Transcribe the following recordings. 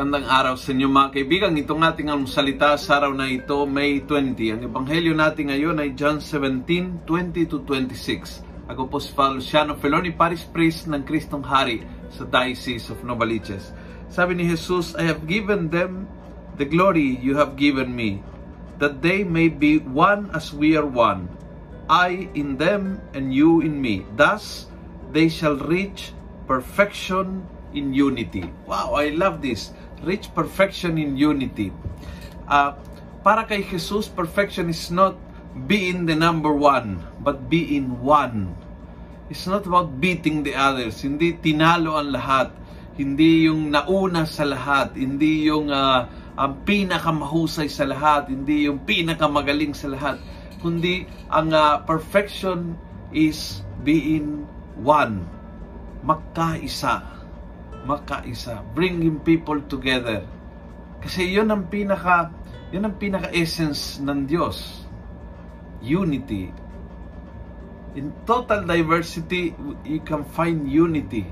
Magandang araw sa inyo mga kaibigan. Itong ating ang salita sa araw na ito, May 20. Ang ebanghelyo natin ngayon ay John 17, 20 to 26. Ako po si Father Luciano Feloni, Paris Priest ng Kristong Hari sa Diocese of Novaliches. Sabi ni Jesus, I have given them the glory you have given me, that they may be one as we are one. I in them and you in me. Thus, they shall reach perfection in unity. Wow, I love this. Reach perfection in unity. Uh, para kay Jesus, perfection is not being the number one, but being one. It's not about beating the others. Hindi tinalo ang lahat. Hindi yung nauna sa lahat. Hindi yung uh, ang pinakamahusay sa lahat. Hindi yung pinakamagaling sa lahat. Kundi ang uh, perfection is being one. Magkaisa. Magkaisa. Bringing people together. Kasi yun ang pinaka yun ang pinaka-essence ng Diyos. Unity. In total diversity, you can find unity.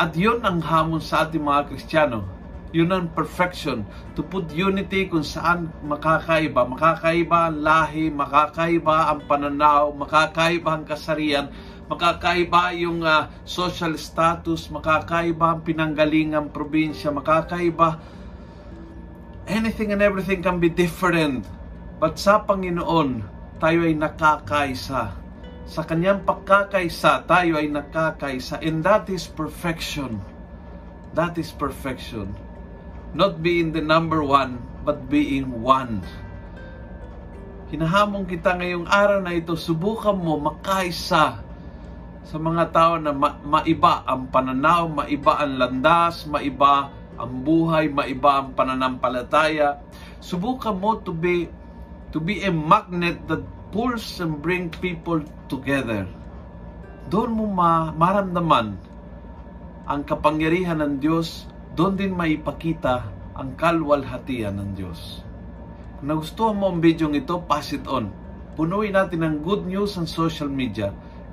At yun ang hamon sa ating mga Kristiyano. Yun ang perfection. To put unity kung saan makakaiba. Makakaiba ang lahi, makakaiba ang pananaw, makakaiba ang kasarian, makakaiba yung uh, social status, makakaiba ang pinanggalingang probinsya, makakaiba anything and everything can be different. But sa Panginoon, tayo ay nakakaisa. Sa kanyang pagkakaisa, tayo ay nakakaisa. And that is perfection. That is perfection. Not being the number one, but being one. Hinahamon kita ngayong araw na ito, subukan mo makaisa sa mga tao na ma- maiba ang pananaw, maiba ang landas, maiba ang buhay, maiba ang pananampalataya. Subukan mo to be to be a magnet that pulls and bring people together. Doon mo ma maramdaman ang kapangyarihan ng Diyos, doon din maipakita ang kalwalhatian ng Diyos. Kung nagustuhan mo ang video ito, pass it on. Punuin natin ng good news ang social media.